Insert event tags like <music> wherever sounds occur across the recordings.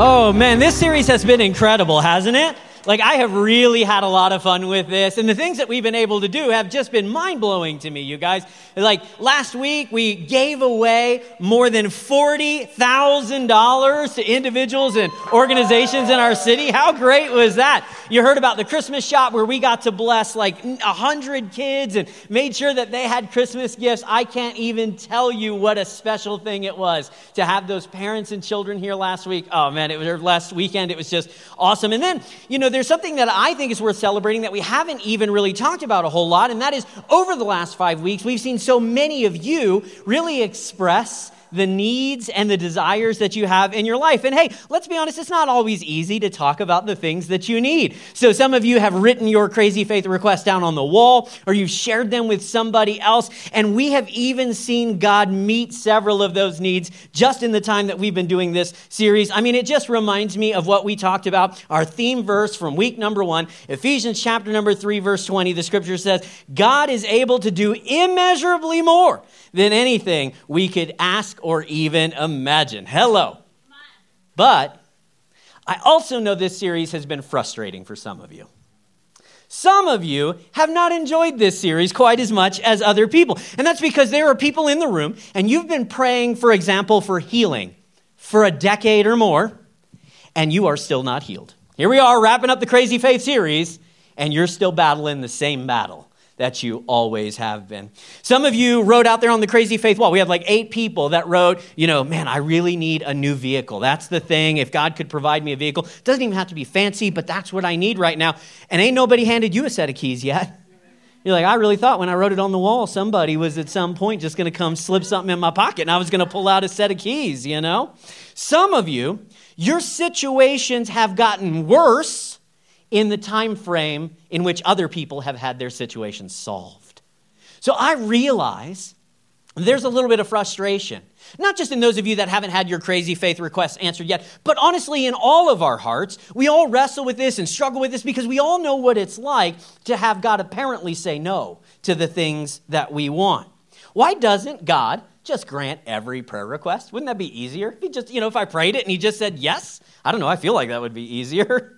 Oh man, this series has been incredible, hasn't it? Like, I have really had a lot of fun with this. And the things that we've been able to do have just been mind blowing to me, you guys. Like, last week, we gave away more than $40,000 to individuals and organizations in our city. How great was that? You heard about the Christmas shop where we got to bless like 100 kids and made sure that they had Christmas gifts. I can't even tell you what a special thing it was to have those parents and children here last week. Oh, man, it was last weekend. It was just awesome. And then, you know, there's something that I think is worth celebrating that we haven't even really talked about a whole lot, and that is over the last five weeks, we've seen so many of you really express the needs and the desires that you have in your life. And hey, let's be honest, it's not always easy to talk about the things that you need. So some of you have written your crazy faith requests down on the wall, or you've shared them with somebody else. And we have even seen God meet several of those needs just in the time that we've been doing this series. I mean, it just reminds me of what we talked about, our theme verse from week number one, Ephesians chapter number three, verse 20. The scripture says, God is able to do immeasurably more than anything we could ask or even imagine. Hello. But I also know this series has been frustrating for some of you. Some of you have not enjoyed this series quite as much as other people. And that's because there are people in the room, and you've been praying, for example, for healing for a decade or more, and you are still not healed. Here we are wrapping up the Crazy Faith series, and you're still battling the same battle that you always have been. Some of you wrote out there on the Crazy Faith wall. We had like eight people that wrote, you know, man, I really need a new vehicle. That's the thing. If God could provide me a vehicle, it doesn't even have to be fancy, but that's what I need right now. And ain't nobody handed you a set of keys yet. You're like, I really thought when I wrote it on the wall, somebody was at some point just going to come slip something in my pocket and I was going to pull out a set of keys, you know? Some of you, your situations have gotten worse in the time frame in which other people have had their situations solved. So I realize there's a little bit of frustration, not just in those of you that haven't had your crazy faith requests answered yet, but honestly, in all of our hearts, we all wrestle with this and struggle with this because we all know what it's like to have God apparently say no to the things that we want. Why doesn't God just grant every prayer request? Wouldn't that be easier? He just, you know, if I prayed it and he just said yes, I don't know, I feel like that would be easier. <laughs>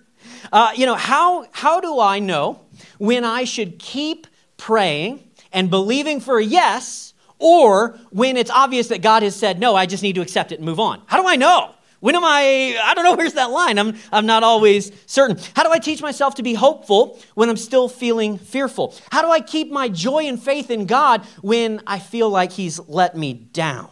Uh, you know, how, how do I know when I should keep praying and believing for a yes, or when it's obvious that God has said, no, I just need to accept it and move on? How do I know? When am I? I don't know, <laughs> where's that line? I'm, I'm not always certain. How do I teach myself to be hopeful when I'm still feeling fearful? How do I keep my joy and faith in God when I feel like He's let me down?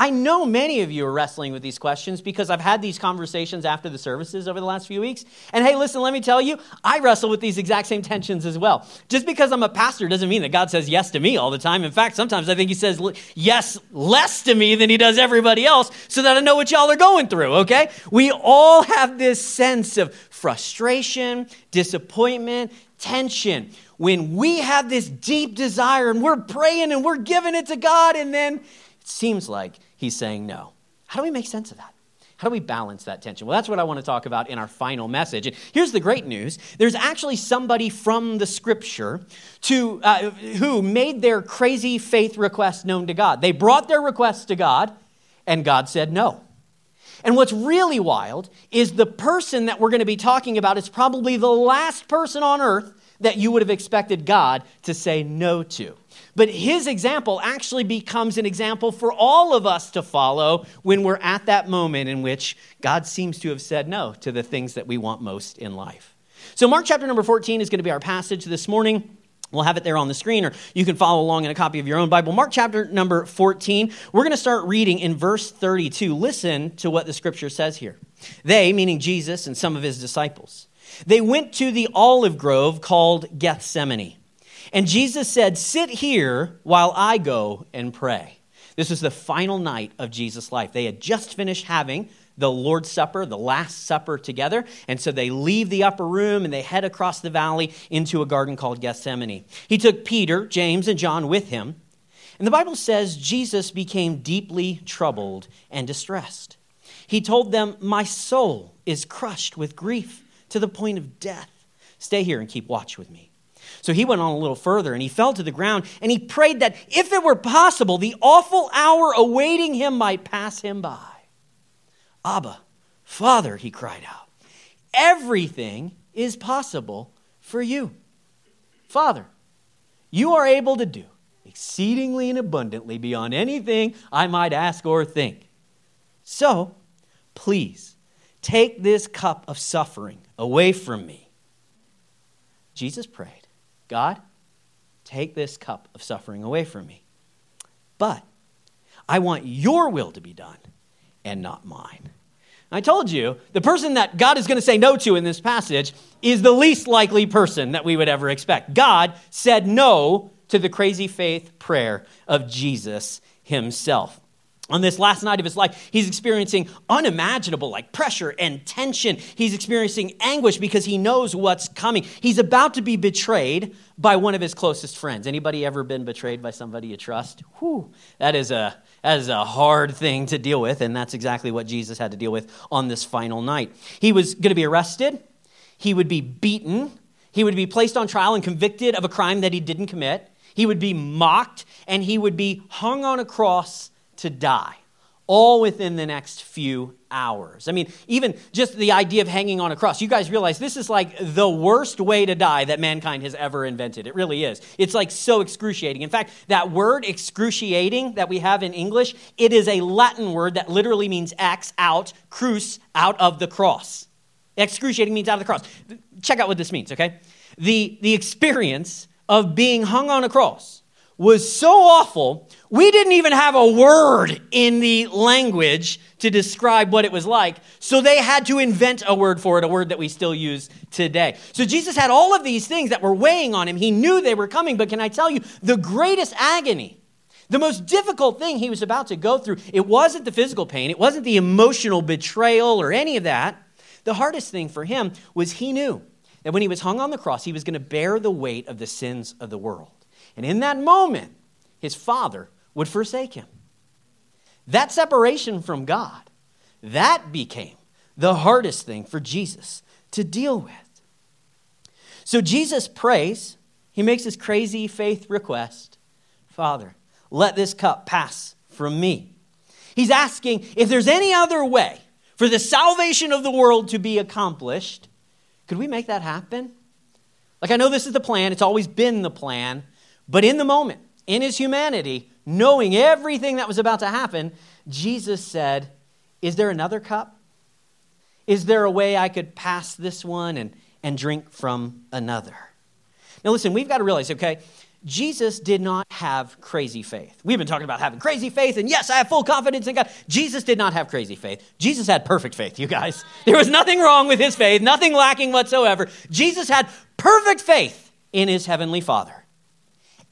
I know many of you are wrestling with these questions because I've had these conversations after the services over the last few weeks. And hey, listen, let me tell you, I wrestle with these exact same tensions as well. Just because I'm a pastor doesn't mean that God says yes to me all the time. In fact, sometimes I think He says yes less to me than He does everybody else so that I know what y'all are going through, okay? We all have this sense of frustration, disappointment, tension when we have this deep desire and we're praying and we're giving it to God, and then it seems like he's saying no. How do we make sense of that? How do we balance that tension? Well, that's what I want to talk about in our final message. And here's the great news there's actually somebody from the scripture to, uh, who made their crazy faith request known to God. They brought their request to God, and God said no. And what's really wild is the person that we're going to be talking about is probably the last person on earth that you would have expected God to say no to. But his example actually becomes an example for all of us to follow when we're at that moment in which God seems to have said no to the things that we want most in life. So, Mark chapter number 14 is going to be our passage this morning. We'll have it there on the screen, or you can follow along in a copy of your own Bible. Mark chapter number 14. We're going to start reading in verse 32. Listen to what the scripture says here. They, meaning Jesus and some of his disciples, they went to the olive grove called Gethsemane. And Jesus said, Sit here while I go and pray. This was the final night of Jesus' life. They had just finished having the Lord's Supper, the Last Supper together. And so they leave the upper room and they head across the valley into a garden called Gethsemane. He took Peter, James, and John with him. And the Bible says Jesus became deeply troubled and distressed. He told them, My soul is crushed with grief to the point of death. Stay here and keep watch with me. So he went on a little further and he fell to the ground and he prayed that if it were possible, the awful hour awaiting him might pass him by. Abba, Father, he cried out, everything is possible for you. Father, you are able to do exceedingly and abundantly beyond anything I might ask or think. So, please take this cup of suffering away from me. Jesus prayed, God, take this cup of suffering away from me. But I want your will to be done and not mine. I told you, the person that God is going to say no to in this passage is the least likely person that we would ever expect. God said no to the crazy faith prayer of Jesus himself. On this last night of his life, he's experiencing unimaginable like pressure and tension. He's experiencing anguish because he knows what's coming. He's about to be betrayed by one of his closest friends. Anybody ever been betrayed by somebody you trust? Whew, that is a that is a hard thing to deal with, and that's exactly what Jesus had to deal with on this final night. He was going to be arrested. He would be beaten. He would be placed on trial and convicted of a crime that he didn't commit. He would be mocked, and he would be hung on a cross to die, all within the next few hours. I mean, even just the idea of hanging on a cross, you guys realize this is like the worst way to die that mankind has ever invented. It really is. It's like so excruciating. In fact, that word excruciating that we have in English, it is a Latin word that literally means ex out, cruce, out of the cross. Excruciating means out of the cross. Check out what this means, okay? The, the experience of being hung on a cross was so awful, we didn't even have a word in the language to describe what it was like. So they had to invent a word for it, a word that we still use today. So Jesus had all of these things that were weighing on him. He knew they were coming, but can I tell you, the greatest agony, the most difficult thing he was about to go through, it wasn't the physical pain, it wasn't the emotional betrayal or any of that. The hardest thing for him was he knew that when he was hung on the cross, he was going to bear the weight of the sins of the world. And in that moment, his father would forsake him. That separation from God, that became the hardest thing for Jesus to deal with. So Jesus prays, he makes his crazy faith request Father, let this cup pass from me. He's asking if there's any other way for the salvation of the world to be accomplished. Could we make that happen? Like, I know this is the plan, it's always been the plan, but in the moment, in his humanity, knowing everything that was about to happen, Jesus said, Is there another cup? Is there a way I could pass this one and, and drink from another? Now, listen, we've got to realize, okay, Jesus did not have crazy faith. We've been talking about having crazy faith, and yes, I have full confidence in God. Jesus did not have crazy faith. Jesus had perfect faith, you guys. <laughs> There was nothing wrong with his faith, nothing lacking whatsoever. Jesus had perfect faith in his heavenly Father.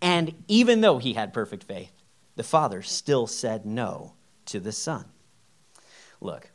And even though he had perfect faith, the Father still said no to the Son. Look,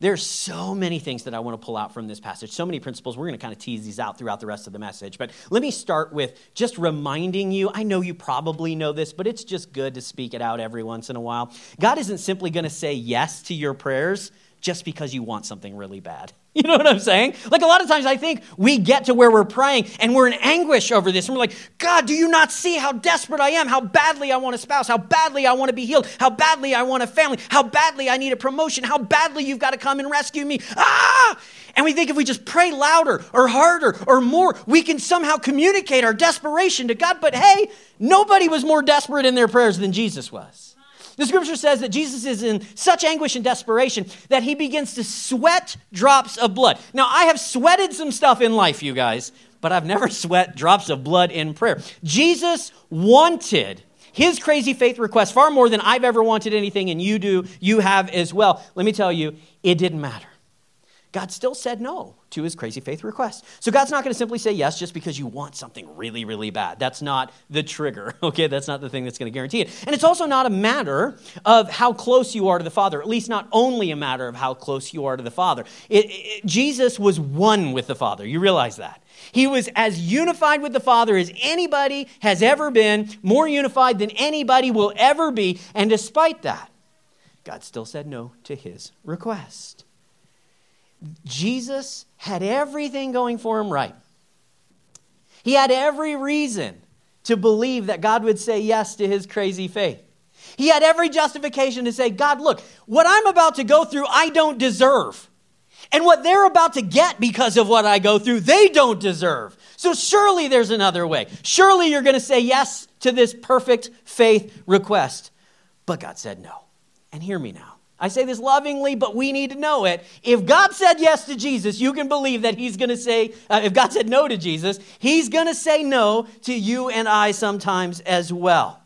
there's so many things that I want to pull out from this passage, so many principles. We're going to kind of tease these out throughout the rest of the message. But let me start with just reminding you I know you probably know this, but it's just good to speak it out every once in a while. God isn't simply going to say yes to your prayers just because you want something really bad. <laughs> You know what I'm saying? Like a lot of times I think we get to where we're praying and we're in anguish over this. And we're like, God, do you not see how desperate I am? How badly I want a spouse? How badly I want to be healed? How badly I want a family? How badly I need a promotion? How badly you've got to come and rescue me? Ah! And we think if we just pray louder or harder or more, we can somehow communicate our desperation to God. But hey, nobody was more desperate in their prayers than Jesus was. The scripture says that Jesus is in such anguish and desperation that he begins to sweat drops of blood. Now, I have sweated some stuff in life, you guys, but I've never <laughs> sweat drops of blood in prayer. Jesus wanted his crazy faith request far more than I've ever wanted anything, and you do, you have as well. Let me tell you, it didn't matter. God still said no to his crazy faith request. So God's not going to simply say yes just because you want something really, really bad. That's not the trigger, <laughs> okay? That's not the thing that's going to guarantee it. And it's also not a matter of how close you are to the Father, at least not only a matter of how close you are to the Father. It, it, Jesus was one with the Father. You realize that. He was as unified with the Father as anybody has ever been, more unified than anybody will ever be. And despite that, God still said no to his request. Jesus had everything going for him right. He had every reason to believe that God would say yes to his crazy faith. He had every justification to say, God, look, what I'm about to go through, I don't deserve. And what they're about to get because of what I go through, they don't deserve. So surely there's another way. Surely you're going to say yes to this perfect faith request. But God said no. And hear me now. I say this lovingly, but we need to know it. If God said yes to Jesus, you can believe that He's going to say, uh, if God said no to Jesus, He's going to say no to you and I sometimes as well.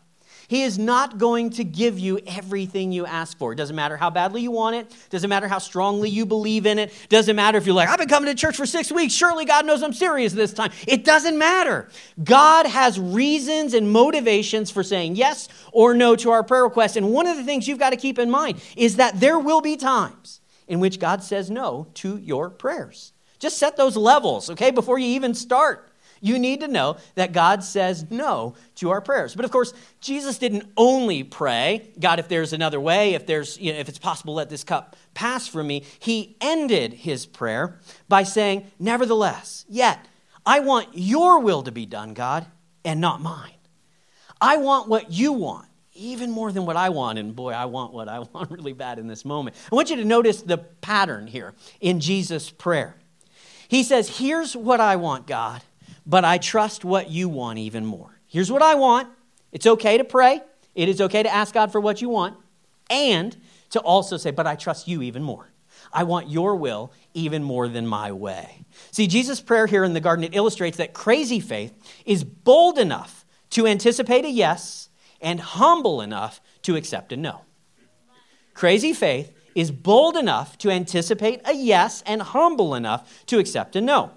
He is not going to give you everything you ask for. It doesn't matter how badly you want it, It doesn't matter how strongly you believe in it, doesn't matter if you're like, I've been coming to church for six weeks, surely God knows I'm serious this time. It doesn't matter. God has reasons and motivations for saying yes or no to our prayer requests. And one of the things you've got to keep in mind is that there will be times in which God says no to your prayers. Just set those levels, okay, before you even start. You need to know that God says no to our prayers. But of course, Jesus didn't only pray, God, if there's another way, if there's, you know, if it's possible, let this cup pass from me. He ended his prayer by saying, Nevertheless, yet, I want your will to be done, God, and not mine. I want what you want even more than what I want. And boy, I want what I <laughs> want really bad in this moment. I want you to notice the pattern here in Jesus' prayer. He says, Here's what I want, God, but I trust what you want even more. Here's what I want it's okay to pray, it is okay to ask God for what you want, and to also say, but I trust you even more. I want your will even more than my way. See, Jesus' prayer here in the garden, it illustrates that crazy faith is bold enough to anticipate a yes and humble enough to accept a no. Crazy faith is bold enough to anticipate a yes and humble enough to accept a no.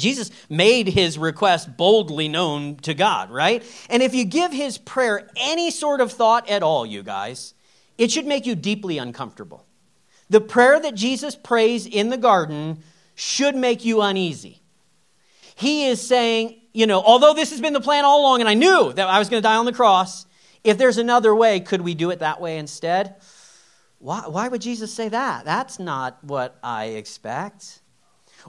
Jesus made his request boldly known to God, right? And if you give his prayer any sort of thought at all, you guys, it should make you deeply uncomfortable. The prayer that Jesus prays in the garden should make you uneasy. He is saying, you know, although this has been the plan all along and I knew that I was going to die on the cross, if there's another way, could we do it that way instead? Why, why would Jesus say that? That's not what I expect.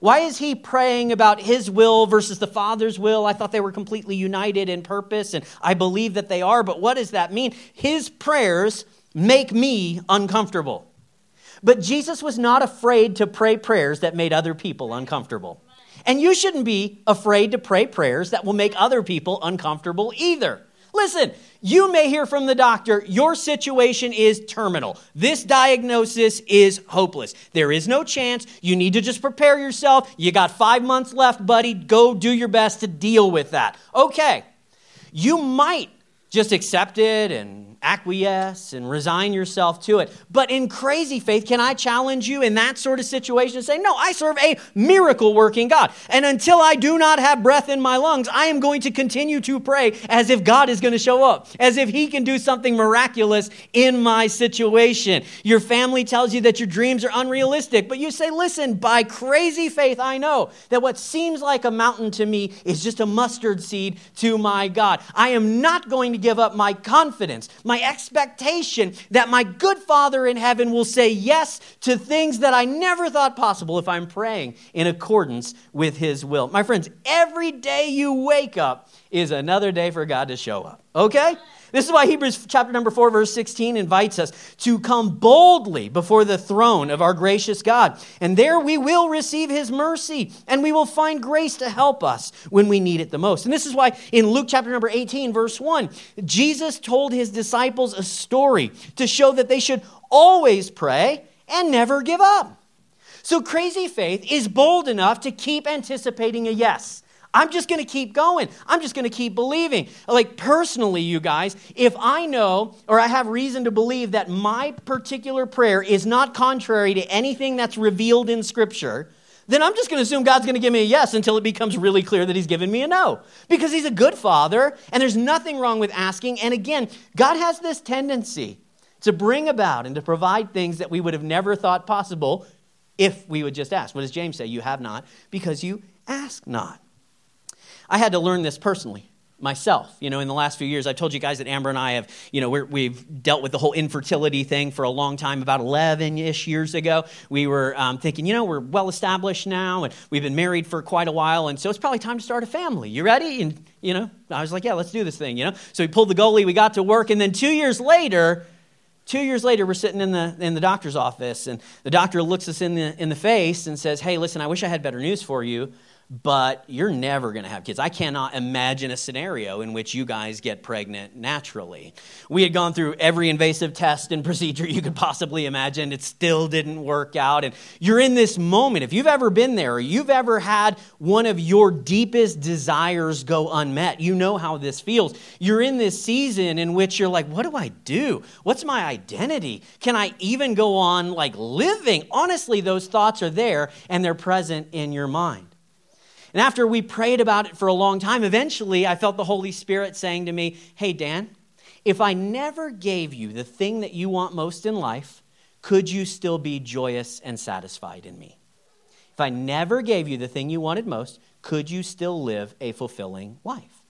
Why is he praying about his will versus the Father's will? I thought they were completely united in purpose, and I believe that they are, but what does that mean? His prayers make me uncomfortable. But Jesus was not afraid to pray prayers that made other people uncomfortable. And you shouldn't be afraid to pray prayers that will make other people uncomfortable either. Listen, you may hear from the doctor, your situation is terminal. This diagnosis is hopeless. There is no chance. You need to just prepare yourself. You got five months left, buddy. Go do your best to deal with that. Okay. You might just accept it and acquiesce and resign yourself to it. But in crazy faith, can I challenge you in that sort of situation and say, No, I serve a miracle working God. And until I do not have breath in my lungs, I am going to continue to pray as if God is going to show up, as if He can do something miraculous in my situation. Your family tells you that your dreams are unrealistic, but you say, Listen, by crazy faith, I know that what seems like a mountain to me is just a mustard seed to my God. I am not going to give up my confidence, my my expectation that my good Father in heaven will say yes to things that I never thought possible if I'm praying in accordance with His will. My friends, every day you wake up is another day for God to show up, okay? This is why Hebrews chapter number 4 verse 16 invites us to come boldly before the throne of our gracious God. And there we will receive his mercy and we will find grace to help us when we need it the most. And this is why in Luke chapter number 18 verse 1, Jesus told his disciples a story to show that they should always pray and never give up. So crazy faith is bold enough to keep anticipating a yes. I'm just going to keep going. I'm just going to keep believing. Like, personally, you guys, if I know or I have reason to believe that my particular prayer is not contrary to anything that's revealed in Scripture, then I'm just going to assume God's going to give me a yes until it becomes really clear that He's given me a no. Because He's a good Father, and there's nothing wrong with asking. And again, God has this tendency to bring about and to provide things that we would have never thought possible if we would just ask. What does James say? You have not because you ask not. I had to learn this personally myself. You know, in the last few years, I've told you guys that Amber and I have, you know, we have dealt with the whole infertility thing for a long time. About 11 ish years ago, we were um, thinking, you know, we're well established now and we've been married for quite a while. And so it's probably time to start a family. You ready? And, you know, I was like, yeah, let's do this thing, you know. So we pulled the goalie, we got to work. And then two years later, Two years later, we're sitting in the, in the doctor's office, and the doctor looks us in the, in the face and says, Hey, listen, I wish I had better news for you but you're never going to have kids. I cannot imagine a scenario in which you guys get pregnant naturally. We had gone through every invasive test and <laughs> procedure you could possibly imagine. It still didn't work out. And you're in this moment. If you've ever been there or you've ever had one of your deepest desires go unmet, you know how this feels. You're in this season in which you're like, what do I do? What's my identity? Can I even go on like living? Honestly, those thoughts are there and they're present in your mind. And after we prayed about it for a long time, eventually I felt the Holy Spirit saying to me, Hey, Dan, if I never gave you the thing that you want most in life, could you still be joyous and satisfied in me? If I never gave you the thing you wanted most, could you still live a fulfilling life?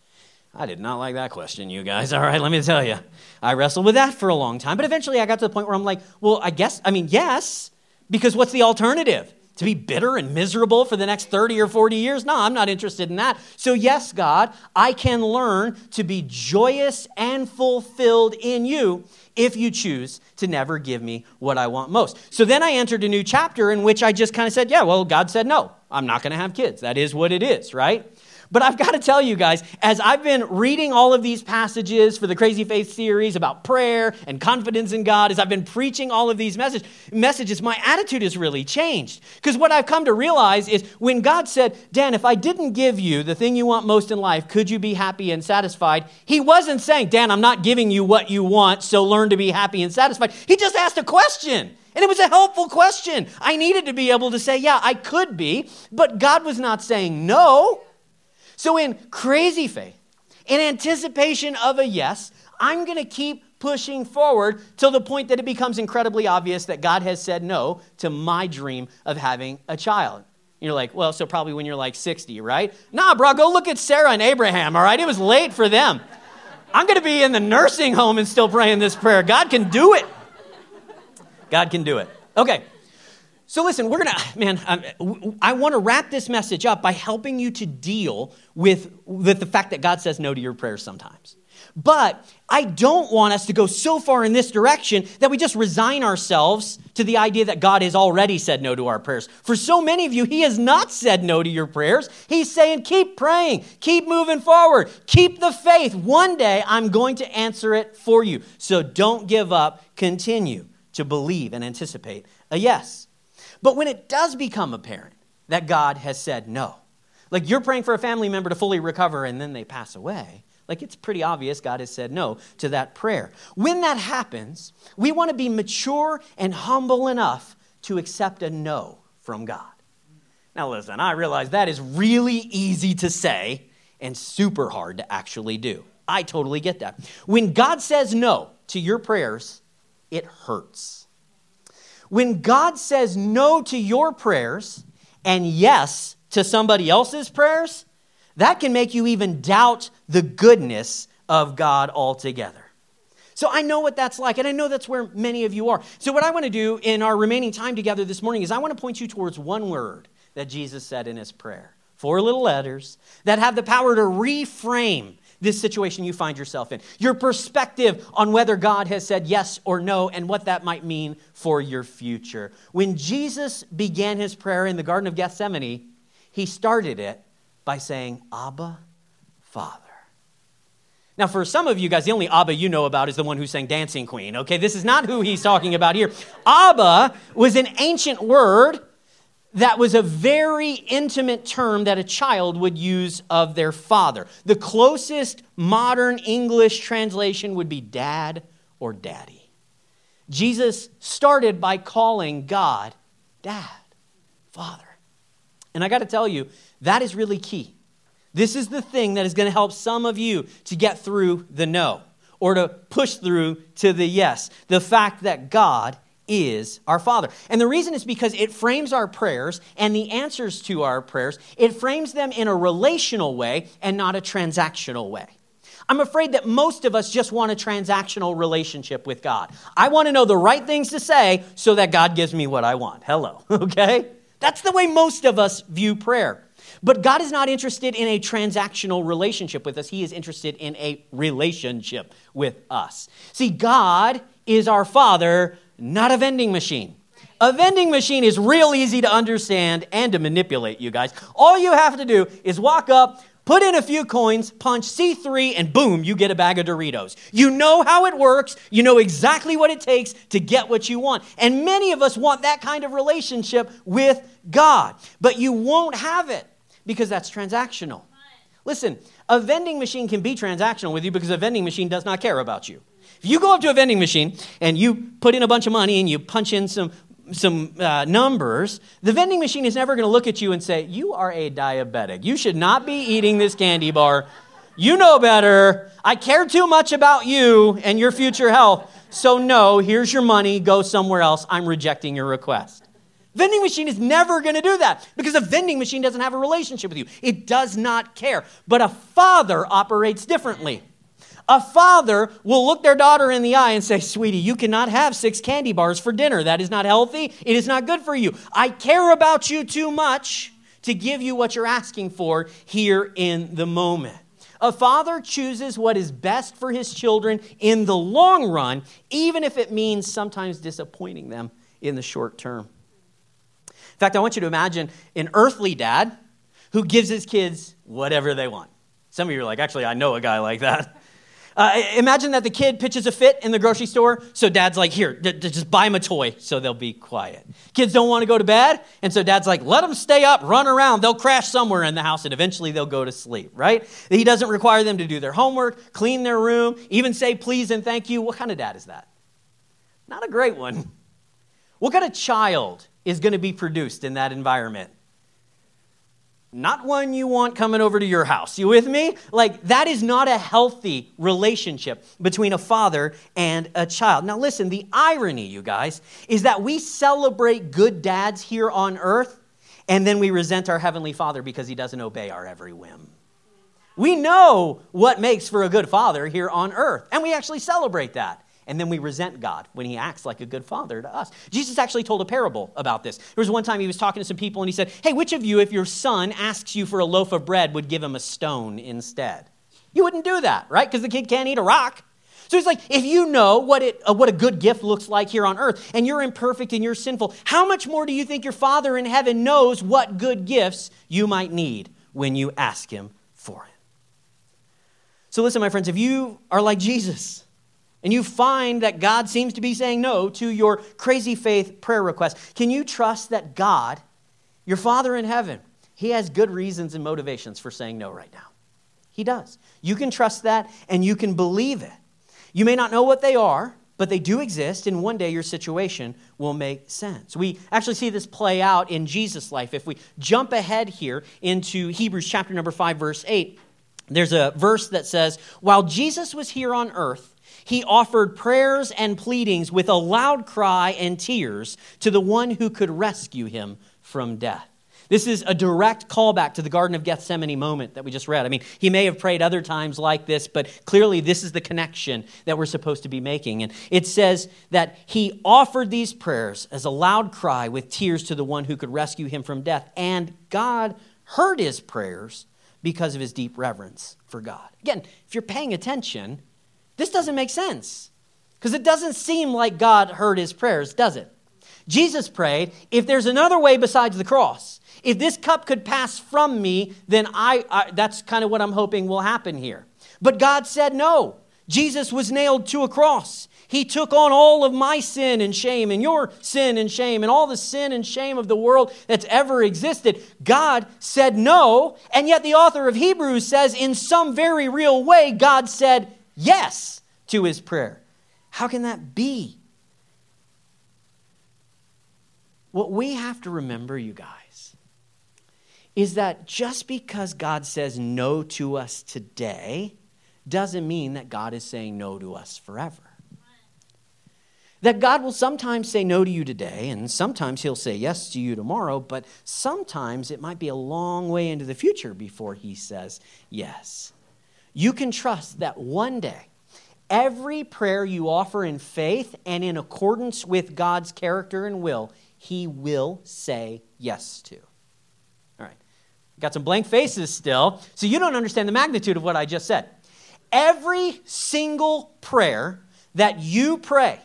I did not like that question, you guys. <laughs> All right, let me tell you. I wrestled with that for a long time, but eventually I got to the point where I'm like, well, I guess, I mean, yes, because what's the alternative? To be bitter and miserable for the next 30 or 40 years? No, I'm not interested in that. So, yes, God, I can learn to be joyous and fulfilled in you if you choose to never give me what I want most. So then I entered a new chapter in which I just kind of said, yeah, well, God said no. I'm not going to have kids. That is what it is, right? But I've got to tell you guys, as I've been reading all of these passages for the Crazy Faith series about prayer and confidence in God, as I've been preaching all of these message, messages, my attitude has really changed. Because what I've come to realize is when God said, Dan, if I didn't give you the thing you want most in life, could you be happy and satisfied? He wasn't saying, Dan, I'm not giving you what you want, so learn to be happy and satisfied. He just asked a question. And it was a helpful question. I needed to be able to say, yeah, I could be, but God was not saying no. So, in crazy faith, in anticipation of a yes, I'm going to keep pushing forward till the point that it becomes incredibly obvious that God has said no to my dream of having a child. You're like, well, so probably when you're like 60, right? Nah, bro, go look at Sarah and Abraham, all right? It was late for them. I'm going to be in the nursing home and still praying this prayer. God can do it. God can do it. Okay, so, listen, we're going <laughs> to, man, um, I want to wrap this message up by helping you to deal with, with the fact that God says no to your prayers sometimes. But I don't want us to go so far in this direction that we just resign ourselves to the idea that God has already said no to our prayers. For so many of you, He has not said no to your prayers. He's saying, keep praying, keep moving forward, keep the faith. One day I'm going to answer it for you. So don't give up, continue to believe and anticipate a yes. But when it does become apparent that God has said no, like you're praying for a family member to fully recover and then they pass away, like it's pretty obvious God has said no to that prayer. When that happens, we want to be mature and humble enough to accept a no from God. Now, listen, I realize that is really easy to say and super hard to actually do. I totally get that. When God says no to your prayers, it hurts. When God says no to your prayers and yes to somebody else's prayers, that can make you even doubt the goodness of God altogether. So I know what that's like, and I know that's where many of you are. So, what I want to do in our remaining time together this morning is I want to point you towards one word that Jesus said in his prayer. Four little letters that have the power to reframe this situation you find yourself in, your perspective on whether God has said yes or no, and what that might mean for your future. When Jesus began his prayer in the Garden of Gethsemane, he started it by saying, Abba, Father. Now, for some of you guys, the only Abba you know about is the one who sang Dancing Queen, okay? This is not who he's talking about here. Abba was an ancient word that was a very intimate term that a child would use of their father. The closest modern English translation would be dad or daddy. Jesus started by calling God dad, father. And I got to tell you, that is really key. This is the thing that is going to help some of you to get through the no or to push through to the yes. The fact that God is our Father. And the reason is because it frames our prayers and the answers to our prayers, it frames them in a relational way and not a transactional way. I'm afraid that most of us just want a transactional relationship with God. I want to know the right things to say so that God gives me what I want. Hello, <laughs> okay? That's the way most of us view prayer. But God is not interested in a transactional relationship with us, He is interested in a relationship with us. See, God is our Father, not a vending machine. A vending machine is real easy to understand and to manipulate, you guys. All you have to do is walk up, put in a few coins, punch C3, and boom, you get a bag of Doritos. You know how it works, you know exactly what it takes to get what you want. And many of us want that kind of relationship with God, but you won't have it because that's transactional. Listen, a vending machine can be transactional with you because a vending machine does not care about you. If you go up to a vending machine and you put in a bunch of money and you punch in some some uh, numbers, the vending machine is never going to look at you and say, You are a diabetic. You should not be eating this candy bar. You know better. I care too much about you and your future health. So, no, here's your money. Go somewhere else. I'm rejecting your request. Vending machine is never going to do that because a vending machine doesn't have a relationship with you. It does not care. But a father operates differently. A father will look their daughter in the eye and say, Sweetie, you cannot have six candy bars for dinner. That is not healthy. It is not good for you. I care about you too much to give you what you're asking for here in the moment. A father chooses what is best for his children in the long run, even if it means sometimes disappointing them in the short term. In fact, I want you to imagine an earthly dad who gives his kids whatever they want. Some of you are like, actually, I know a guy like that. Uh, imagine that the kid pitches a fit in the grocery store, so dad's like, here, d- d- just buy him a toy so they'll be quiet. Kids don't want to go to bed, and so dad's like, let them stay up, run around. They'll crash somewhere in the house, and eventually they'll go to sleep, right? He doesn't require them to do their homework, clean their room, even say please and thank you. What kind of dad is that? Not a great one. What kind of child is going to be produced in that environment? Not one you want coming over to your house. You with me? Like, that is not a healthy relationship between a father and a child. Now, listen, the irony, you guys, is that we celebrate good dads here on earth, and then we resent our Heavenly Father because He doesn't obey our every whim. We know what makes for a good father here on earth, and we actually celebrate that and then we resent God when he acts like a good father to us. Jesus actually told a parable about this. There was one time he was talking to some people and he said, Hey, which of you, if your son asks you for a loaf of bread, would give him a stone instead? You wouldn't do that, right? Because the kid can't eat a rock. So he's like, if you know what, it, uh, what a good gift looks like here on earth, and you're imperfect and you're sinful, how much more do you think your Father in heaven knows what good gifts you might need when you ask him for it? So listen, my friends, if you are like Jesus, and you find that God seems to be saying no to your crazy faith prayer request, can you trust that God, your Father in heaven, He has good reasons and motivations for saying no right now? He does. You can trust that and you can believe it. You may not know what they are, but they do exist, and one day your situation will make sense. We actually see this play out in Jesus' life. If we jump ahead here into Hebrews chapter number 5, verse 8, there's a verse that says, While Jesus was here on earth, he offered prayers and pleadings with a loud cry and tears to the one who could rescue him from death. This is a direct callback to the Garden of Gethsemane moment that we just read. I mean, he may have prayed other times like this, but clearly this is the connection that we're supposed to be making. And it says that he offered these prayers as a loud cry with tears to the one who could rescue him from death. And God heard his prayers because of his deep reverence for God. Again, if you're paying attention, this doesn't make sense because it doesn't seem like God heard his prayers, does it? Jesus prayed, if there's another way besides the cross, if this cup could pass from me, then I, I that's kind of what I'm hoping will happen here. But God said no. Jesus was nailed to a cross. He took on all of my sin and shame and your sin and shame and all the sin and shame of the world that's ever existed. God said no, and yet the author of Hebrews says, in some very real way, God said yes to his prayer. How can that be? What we have to remember, you guys, is that just because God says no to us today doesn't mean that God is saying no to us forever. That God will sometimes say no to you today, and sometimes He'll say yes to you tomorrow, but sometimes it might be a long way into the future before He says yes you can trust that one day, every prayer you offer in faith and in accordance with God's character and will, He will say yes to. All right. Got some blank faces still, so you don't understand the magnitude of what I just said. Every single prayer that you pray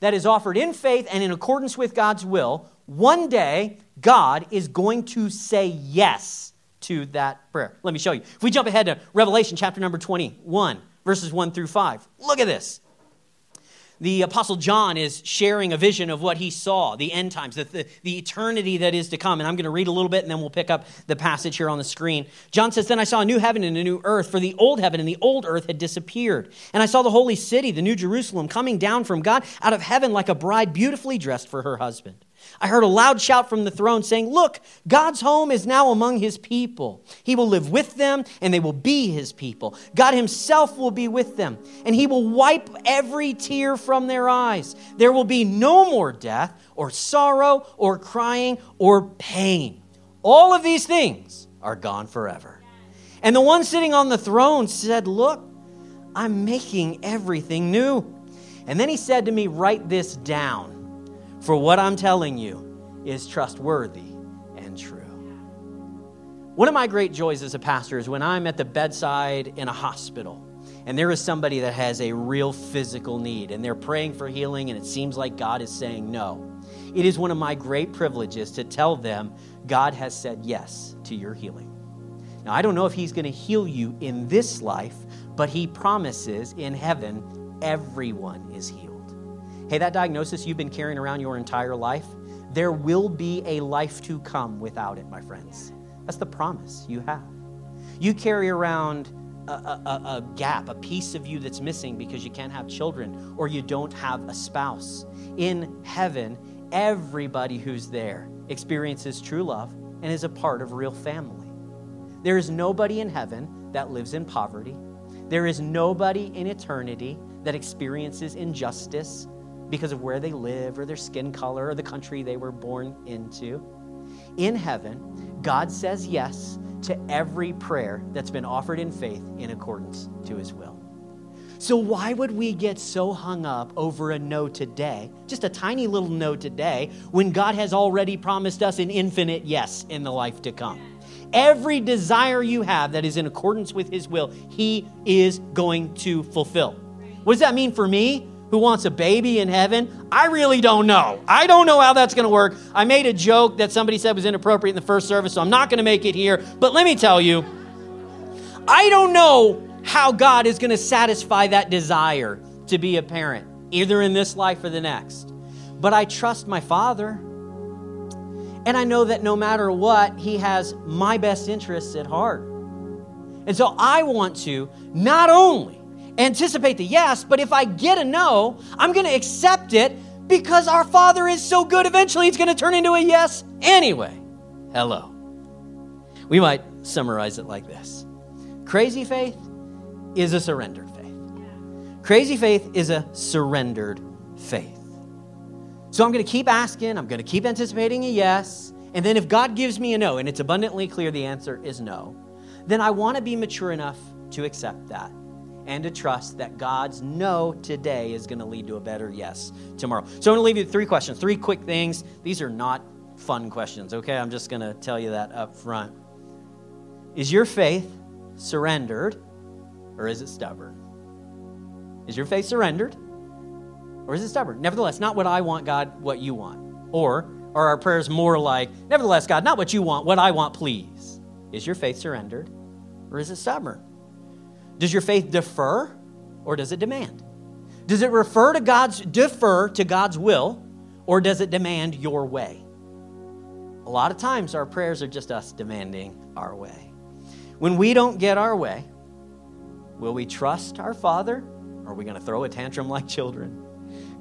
that is offered in faith and in accordance with God's will, one day God is going to say yes to that prayer. Let me show you. If we jump ahead to Revelation chapter number 21, verses 1 through 5, look at this the Apostle John is sharing a vision of what he saw, the end times, the, the, the, eternity that is to come. And I'm going to read a little bit and then we'll pick up the passage here on the screen. John says, Then I saw a new heaven and a new earth, for the old heaven and the old earth had disappeared. And I saw the holy city, the new Jerusalem, coming down from God out of heaven like a bride beautifully dressed for her husband. I heard a loud shout from the throne saying, Look, God's home is now among his people. He will live with them, and they will be his people. God himself will be with them, and he will wipe every tear from their eyes. There will be no more death, or sorrow, or crying, or pain. All of these things are gone forever. And the one sitting on the throne said, Look, I'm making everything new. And then he said to me, Write this down for what I'm telling you is trustworthy and true. One of my great joys as a pastor is when I'm at the bedside in a hospital and there is somebody that has a real physical need and they're praying for healing and it seems like God is saying no. It is one of my great privileges to tell them God has said yes to your healing. Now, I don't know if He's going to heal you in this life, but He promises in heaven everyone is healed. Hey, that diagnosis you've been carrying around your entire life, there will be a life to come without it, my friends. That's the promise you have. You carry around a, a, a, gap, a piece of you that's missing because you can't have children or you don't have a spouse. In heaven, everybody who's there experiences true love and is a part of real family. There is nobody in heaven that lives in poverty. There is nobody in eternity that experiences injustice because of where they live or their skin color or the country they were born into. In heaven, God says yes to every prayer that's been offered in faith in accordance to his will. So, why would we get so hung up over a no today, just a tiny little no today, when God has already promised us an infinite yes in the life to come? Every desire you have that is in accordance with His will, He is going to fulfill. What does that mean for me? Who wants a baby in heaven? I really don't know. I don't know how that's going to work. I made a joke that somebody said was inappropriate in the first service, so I'm not going to make it here. But let me tell you, I don't know how God is going to satisfy that desire to be a parent, either in this life or the next. But I trust my Father. And I know that no matter what, He has my best interests at heart. And so I want to not only anticipate the yes, but if I get a no, I'm going to accept it because our Father is so good, eventually it's going to turn into a yes anyway. Hello. We might summarize it like this Crazy faith is a surrendered faith. Crazy faith is a surrendered faith. So I'm going to keep asking, I'm going to keep anticipating a yes, and then if God gives me a no, and it's abundantly clear the answer is no, then I want to be mature enough to accept that and to trust that God's no today is going to lead to a better yes tomorrow. So I'm going to leave you three questions, three quick things. These are not fun questions, okay? I'm just going to tell you that up front. Is your faith surrendered or is it stubborn? Is your faith surrendered or is it stubborn? Nevertheless, not what I want, God, what you want. Or are our prayers more like, nevertheless, God, not what you want, what I want, please? Is your faith surrendered or is it stubborn? Does your faith defer or does it demand? Does it refer to God's defer to God's will or does it demand your way? A lot of times our prayers are just us demanding our way. When we don't get our way, will we trust our Father or are we going to throw a tantrum like children?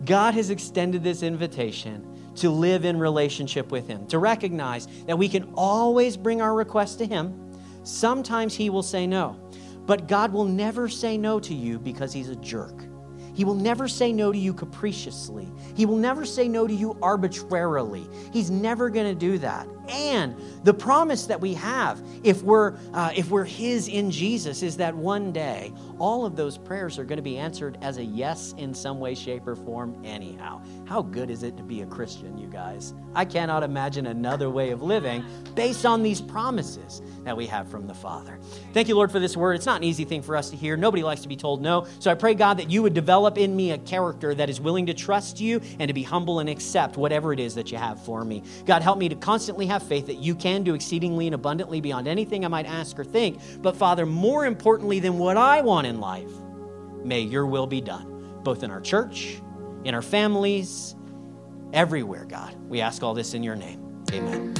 God has extended this invitation to live in relationship with Him, to recognize that we can always bring our requests to Him. Sometimes He will say no. But God will never say no to you because he's a jerk. He will never say no to you capriciously. He will never say no to you arbitrarily. He's never going to do that. And the promise that we have, if we're, uh, if we're His in Jesus, is that one day all of those prayers are going to be answered as a yes in some way, shape, or form, anyhow. How good is it to be a Christian, you guys? I cannot imagine another way of living based on these promises that we have from the Father. Thank you, Lord, for this word. It's not an easy thing for us to hear. Nobody likes to be told no. So I pray, God, that you would develop in me a character that is willing to trust you and to be humble and accept whatever it is that you have for me. God, help me to constantly have faith that you can do exceedingly and abundantly beyond anything I might ask or think. But, Father, more importantly than what I want in life, may your will be done, both in our church, in our families, everywhere, God. We ask all this in your name. Amen.